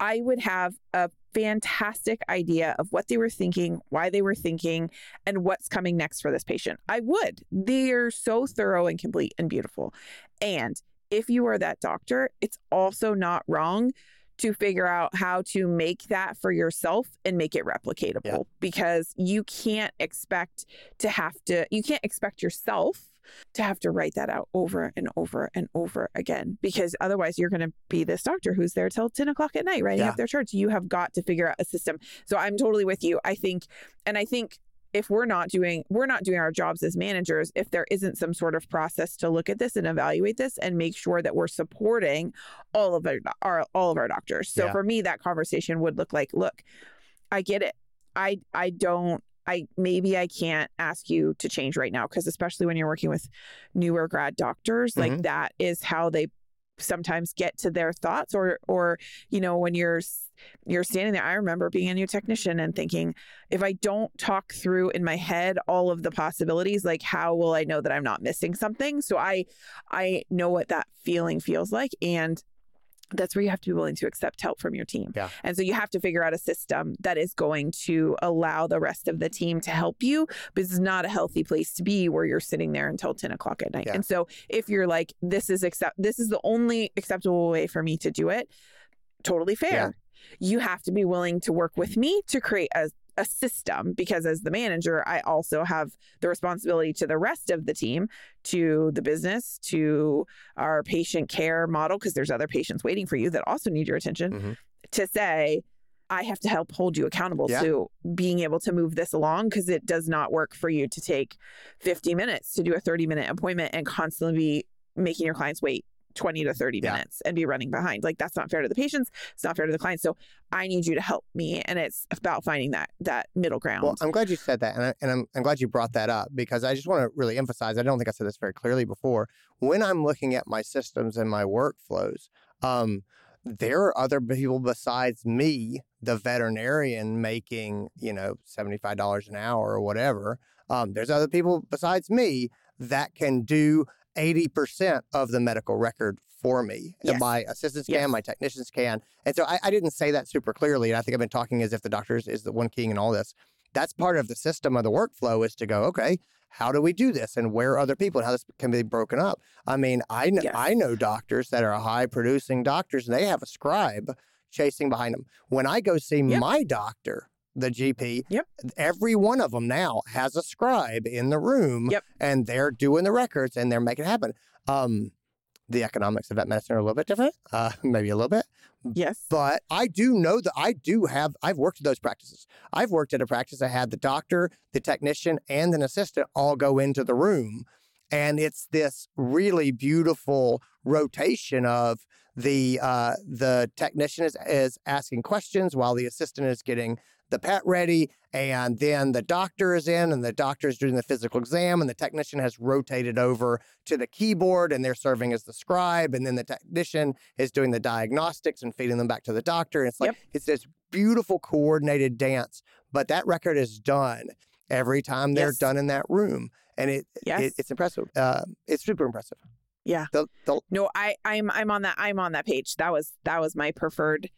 i would have a fantastic idea of what they were thinking, why they were thinking, and what's coming next for this patient. I would. They're so thorough and complete and beautiful. And if you are that doctor, it's also not wrong to figure out how to make that for yourself and make it replicatable Yeah. because you can't expect to have to, you can't expect yourself to have to write that out over and over and over again because otherwise you're going to be this doctor who's there till 10 o'clock at night writing Yeah. up their charts. You have got to figure out a system. So I'm totally with you. I think, and I think if we're not doing we're not doing our jobs as managers if there isn't some sort of process to look at this and evaluate this and make sure that we're supporting all of our, our all of our doctors so Yeah. for me that conversation would look like look i get it i i don't I maybe I can't ask you to change right now because especially when you're working with newer grad doctors, like Mhm. that is how they sometimes get to their thoughts or or you know when you're you're standing there I remember being a new technician and thinking if I don't talk through in my head all of the possibilities like how will I know that I'm not missing something so I I know what that feeling feels like and that's where you have to be willing to accept help from your team. Yeah. And so you have to figure out a system that is going to allow the rest of the team to help you. But it's not a healthy place to be where you're sitting there until 10 o'clock at night. Yeah. And so if you're like, this is accept this is the only acceptable way for me to do it, totally fair. You have to be willing to work with me to create a a system because as the manager, I also have the responsibility to the rest of the team, to the business, to our patient care model, because there's other patients waiting for you that also need your attention, Mhm. to say, I have to help hold you accountable Yeah. to being able to move this along because it does not work for you to take 50 minutes to do a 30 minute appointment and constantly be making your clients wait 20 to 30 Yeah. minutes and be running behind. Like that's not fair to the patients. It's not fair to the clients. So I need you to help me. And it's about finding that that middle ground. Well, I'm glad you said that, and, I, and I'm, I'm glad you brought that up because I just want to really emphasize. I don't think I said this very clearly before. When I'm looking at my systems and my workflows, um, there are other people besides me, the veterinarian, making you know seventy five dollars an hour or whatever. Um, there's other people besides me that can do eighty percent of the medical record for me. Yes. My assistants Yes. can, my technicians can, and so I, I didn't say that super clearly. And I think I've been talking as if the doctor is, is the one king in all this that's part of the system of the workflow is to go, okay, how do we do this and where are other people and how this can be broken up? I mean, I know, Yes. I know doctors that are high producing doctors and they have a scribe chasing behind them. When I go see Yep. my doctor, the GP, Yep. every one of them now has a scribe in the room Yep. and they're doing the records and they're making it happen. Um, the economics of vet medicine are a little bit different, uh, maybe a little bit. yes. But I do know that I do have, I've worked at those practices. I've worked at a practice that had the doctor, the technician, and an assistant all go into the room. And it's this really beautiful rotation of the uh, the technician is, is asking questions while the assistant is getting the pet ready. And then the doctor is in and the doctor is doing the physical exam and the technician has rotated over to the keyboard and they're serving as the scribe. And then the technician is doing the diagnostics and feeding them back to the doctor. And it's like, Yep. it's this beautiful coordinated dance, but that record is done every time they're Yes. done in that room. And it, Yes. it it's impressive. Uh, it's super impressive. Yeah. The, the, No, I I'm I'm on that I'm on that page. That was that was my preferred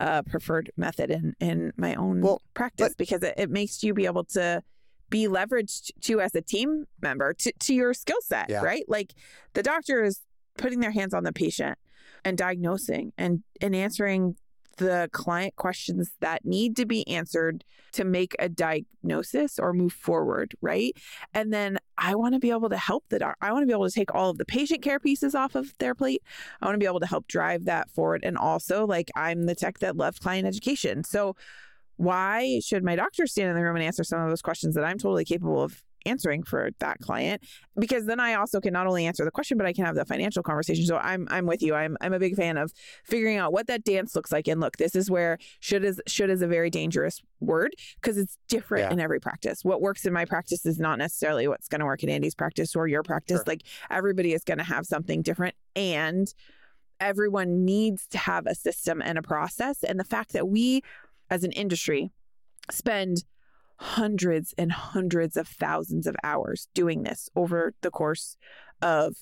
uh preferred method in in my own Well, practice because it, it makes you be able to be leveraged to as a team member to, to your skill set, Yeah. right? Like the doctor is putting their hands on the patient and diagnosing and and answering the client questions that need to be answered to make a diagnosis or move forward, right? And then I want to be able to help the. I want to be able to take all of the patient care pieces off of their plate. I want to be able to help drive that forward. And also, like, I'm the tech that loved client education. So, why should my doctor stand in the room and answer some of those questions that I'm totally capable of answering for that client? Because then I also can not only answer the question, but I can have the financial conversation. So I'm I'm with you. I'm I'm a big fan of figuring out what that dance looks like. And look, this is where should is should is a very dangerous word because it's different Yeah. in every practice. What works in my practice is not necessarily what's going to work in Andy's practice or your practice. Sure. Like everybody is going to have something different and everyone needs to have a system and a process. And the fact that we as an industry spend hundreds and hundreds of thousands of hours doing this over the course of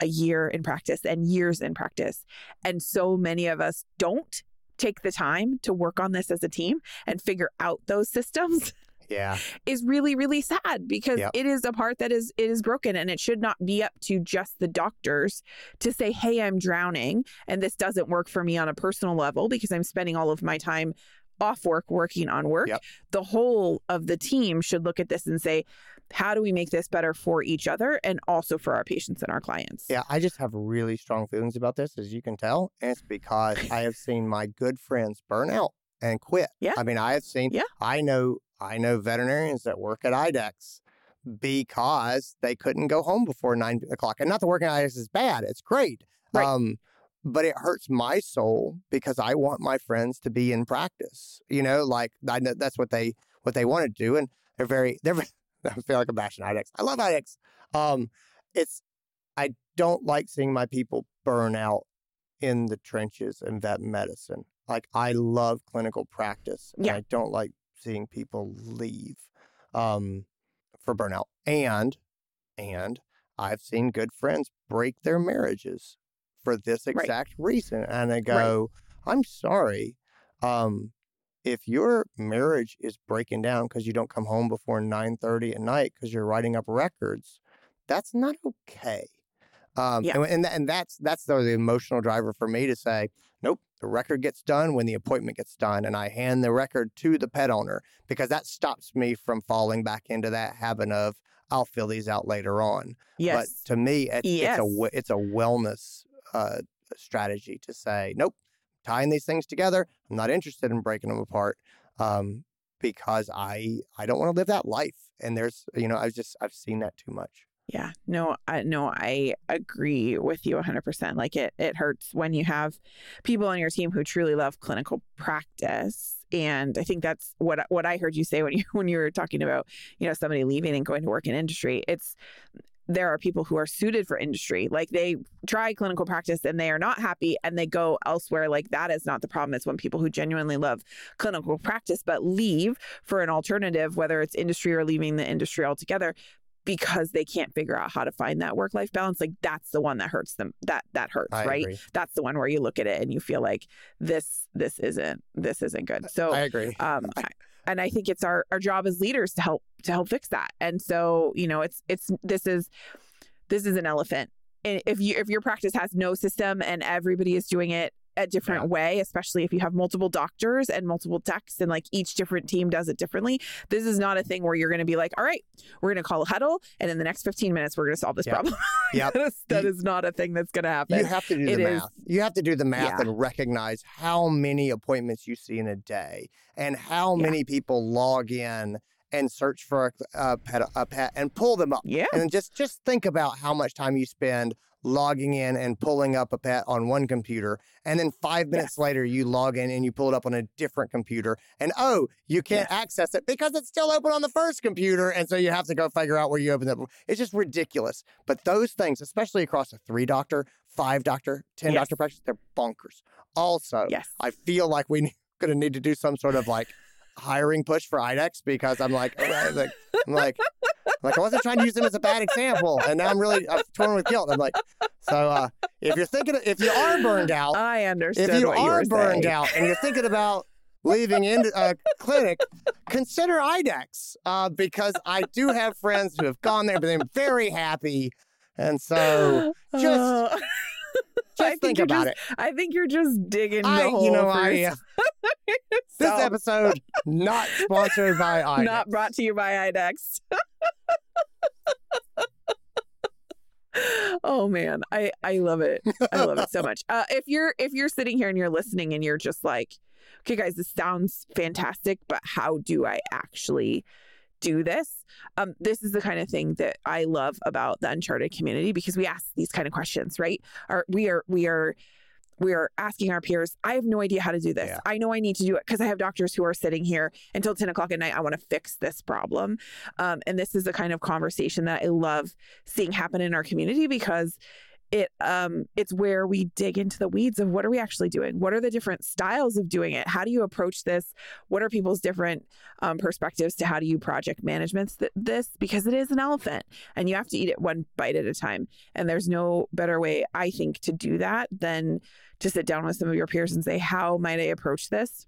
a year in practice and years in practice. And so many of us don't take the time to work on this as a team and figure out those systems Yeah. is really really sad because Yep. it is a part that is it is broken and it should not be up to just the doctors to say hey I'm drowning and this doesn't work for me on a personal level because I'm spending all of my time off work working on work Yep. the whole of the team should look at this and say how do we make this better for each other and also for our patients and our clients Yeah, I just have really strong feelings about this, as you can tell. And it's because I have seen my good friends burn out and quit. Yeah. I mean, I have seen, Yeah. I know, I know veterinarians that work at IDEXX because they couldn't go home before nine o'clock. And not that working at IDEXX is bad, it's great. Right. Um, but it hurts my soul because I want my friends to be in practice. You know, like I know that's what they what they want to do, and they're very they're. very- I feel like I'm bashing IDEXX. I love IDEXX. Um, it's I don't like seeing my people burn out in the trenches in vet medicine. Like I love clinical practice. and Yeah. I don't like seeing people leave um, for burnout. And and I've seen good friends break their marriages for this Right. exact reason. And I go, I'm sorry. Um, if your marriage is breaking down because you don't come home before 9:30 at night because you're writing up records, that's not okay. Um, Yeah. and, and, and that's that's the, the emotional driver for me to say, nope, the record gets done when the appointment gets done, and I hand the record to the pet owner because that stops me from falling back into that habit of I'll fill these out later on. yes But to me, it's, Yes. it's a it's a wellness uh, strategy to say, nope, tying these things together. I'm not interested in breaking them apart um, because I I don't want to live that life. And there's you know I've just I've seen that too much. Yeah, no, I no, I agree with you 100%. Like it it hurts when you have people on your team who truly love clinical practice. And I think that's what what I heard you say when you when you were talking about, you know, somebody leaving and going to work in industry. It's there are people who are suited for industry. Like they try clinical practice and they are not happy and they go elsewhere. Like that is not the problem. It's when people who genuinely love clinical practice but leave for an alternative, whether it's industry or leaving the industry altogether because they can't figure out how to find that work life balance like that's the one that hurts them that that hurts I right agree. that's the one where you look at it and you feel like this this isn't this isn't good so I agree. um I- and i think it's our our job as leaders to help to help fix that. And so you know it's it's this is this is an elephant. If you if your practice has no system and everybody is doing it a different Yeah. way especially if you have multiple doctors and multiple techs and like each different team does it differently this is not a thing where you're going to be like all right we're going to call a huddle and in the next 15 minutes we're going to solve this Yep. problem Yep. that, is, that You- is not a thing that's going to happen You have to do It the is- math. You have to do the math Yeah. and recognize how many appointments you see in a day and how Yeah. many people log in and search for a, a pet, a pet and pull them up. yeah And just just think about how much time you spend logging in and pulling up a pet on one computer, and then five minutes later you log in and you pull it up on a different computer, and oh, you can't access it because it's still open on the first computer, and so you have to go figure out where you opened it. It's just ridiculous. But those things, especially across a three doctor, five doctor, ten Yes. doctor practice, they're bonkers. Also, yes I feel like we're going to need to do some sort of like hiring push for IDEXX because I'm like, I'm like, I'm like, like I wasn't trying to use them as a bad example, and now I'm really I'm torn with guilt. I'm like, so uh, if you're thinking, if you are burned out, i understood if you are were burned saying. out and you're thinking about leaving in a clinic, consider IDEXX uh, because I do have friends who have gone there, but they're very happy, and so just Oh. just think about just- it. I think you're just digging the I, hole you know, for I. This episode not sponsored by IDEXX. not brought to you by IDEXX. oh man, I I love it. I love it so much. Uh, if you're if you're sitting here and you're listening and you're just like, okay, guys, this sounds fantastic, but how do I actually do this? Um, this is the kind of thing that I love about the Uncharted community because we ask these kind of questions, right? Are we are we are we are asking our peers, I have no idea how to do this. Yeah. I know I need to do it because I have doctors who are sitting here until 10 o'clock at night. I want to fix this problem. Um, and this is the kind of conversation that I love seeing happen in our community because it um it's where we dig into the weeds of what are we actually doing? What are the different styles of doing it? How do you approach this? What are people's different um, perspectives to how do you project management th- this? Because it is an elephant and you have to eat it one bite at a time. And there's no better way i think to do that than to sit down with some of your peers and say how might i approach this?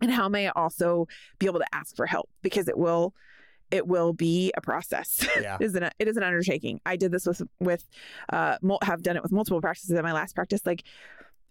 And how may I also be able to ask for help? Because it will it will be a process. Yeah. it is an it is an undertaking. I did this with with uh mul- have done it with multiple practices in my last practice. Like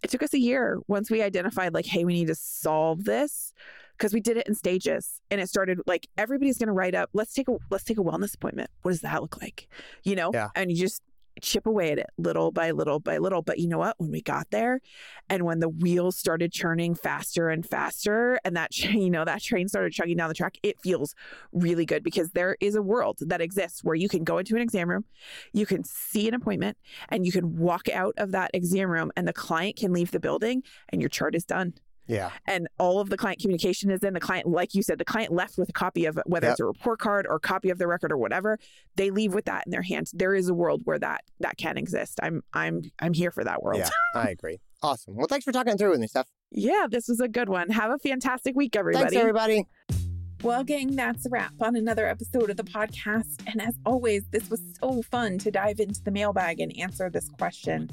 it took us a year once we identified like, hey, we need to solve this because we did it in stages and it started like everybody's going to write up let's take a let's take a wellness appointment what does that look like you know Yeah. and you just chip away at it little by little by little but you know what? When we got there and when the wheels started churning faster and faster and that you know that train started chugging down the track it feels really good because there is a world that exists where you can go into an exam room you can see an appointment and you can walk out of that exam room and the client can leave the building and your chart is done Yeah. and all of the client communication is in the client like you said the client left with a copy of whether Yep. it's a report card or copy of the record or whatever they leave with that in their hands there is a world where that that can exist i'm i'm i'm here for that world Yeah. I agree. Awesome. Well, thanks for talking through with me, Steph. yeah this was a good one have a fantastic week everybody Thanks, everybody. Well, gang, that's a wrap on another episode of the podcast. And as always, this was so fun to dive into the mailbag and answer this question.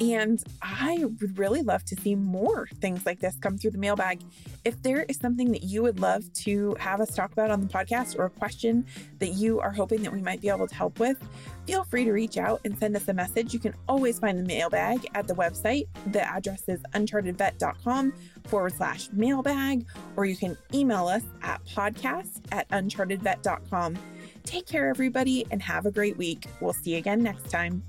And I would really love to see more things like this come through the mailbag. If there is something that you would love to have us talk about on the podcast or a question that you are hoping that we might be able to help with, feel free to reach out and send us a message. You can always find the mailbag at the website. The address is unchartedvet.com forward slash mailbag, or you can email us at podcast at unchartedvet.com. Take care, everybody, and have a great week. We'll see you again next time.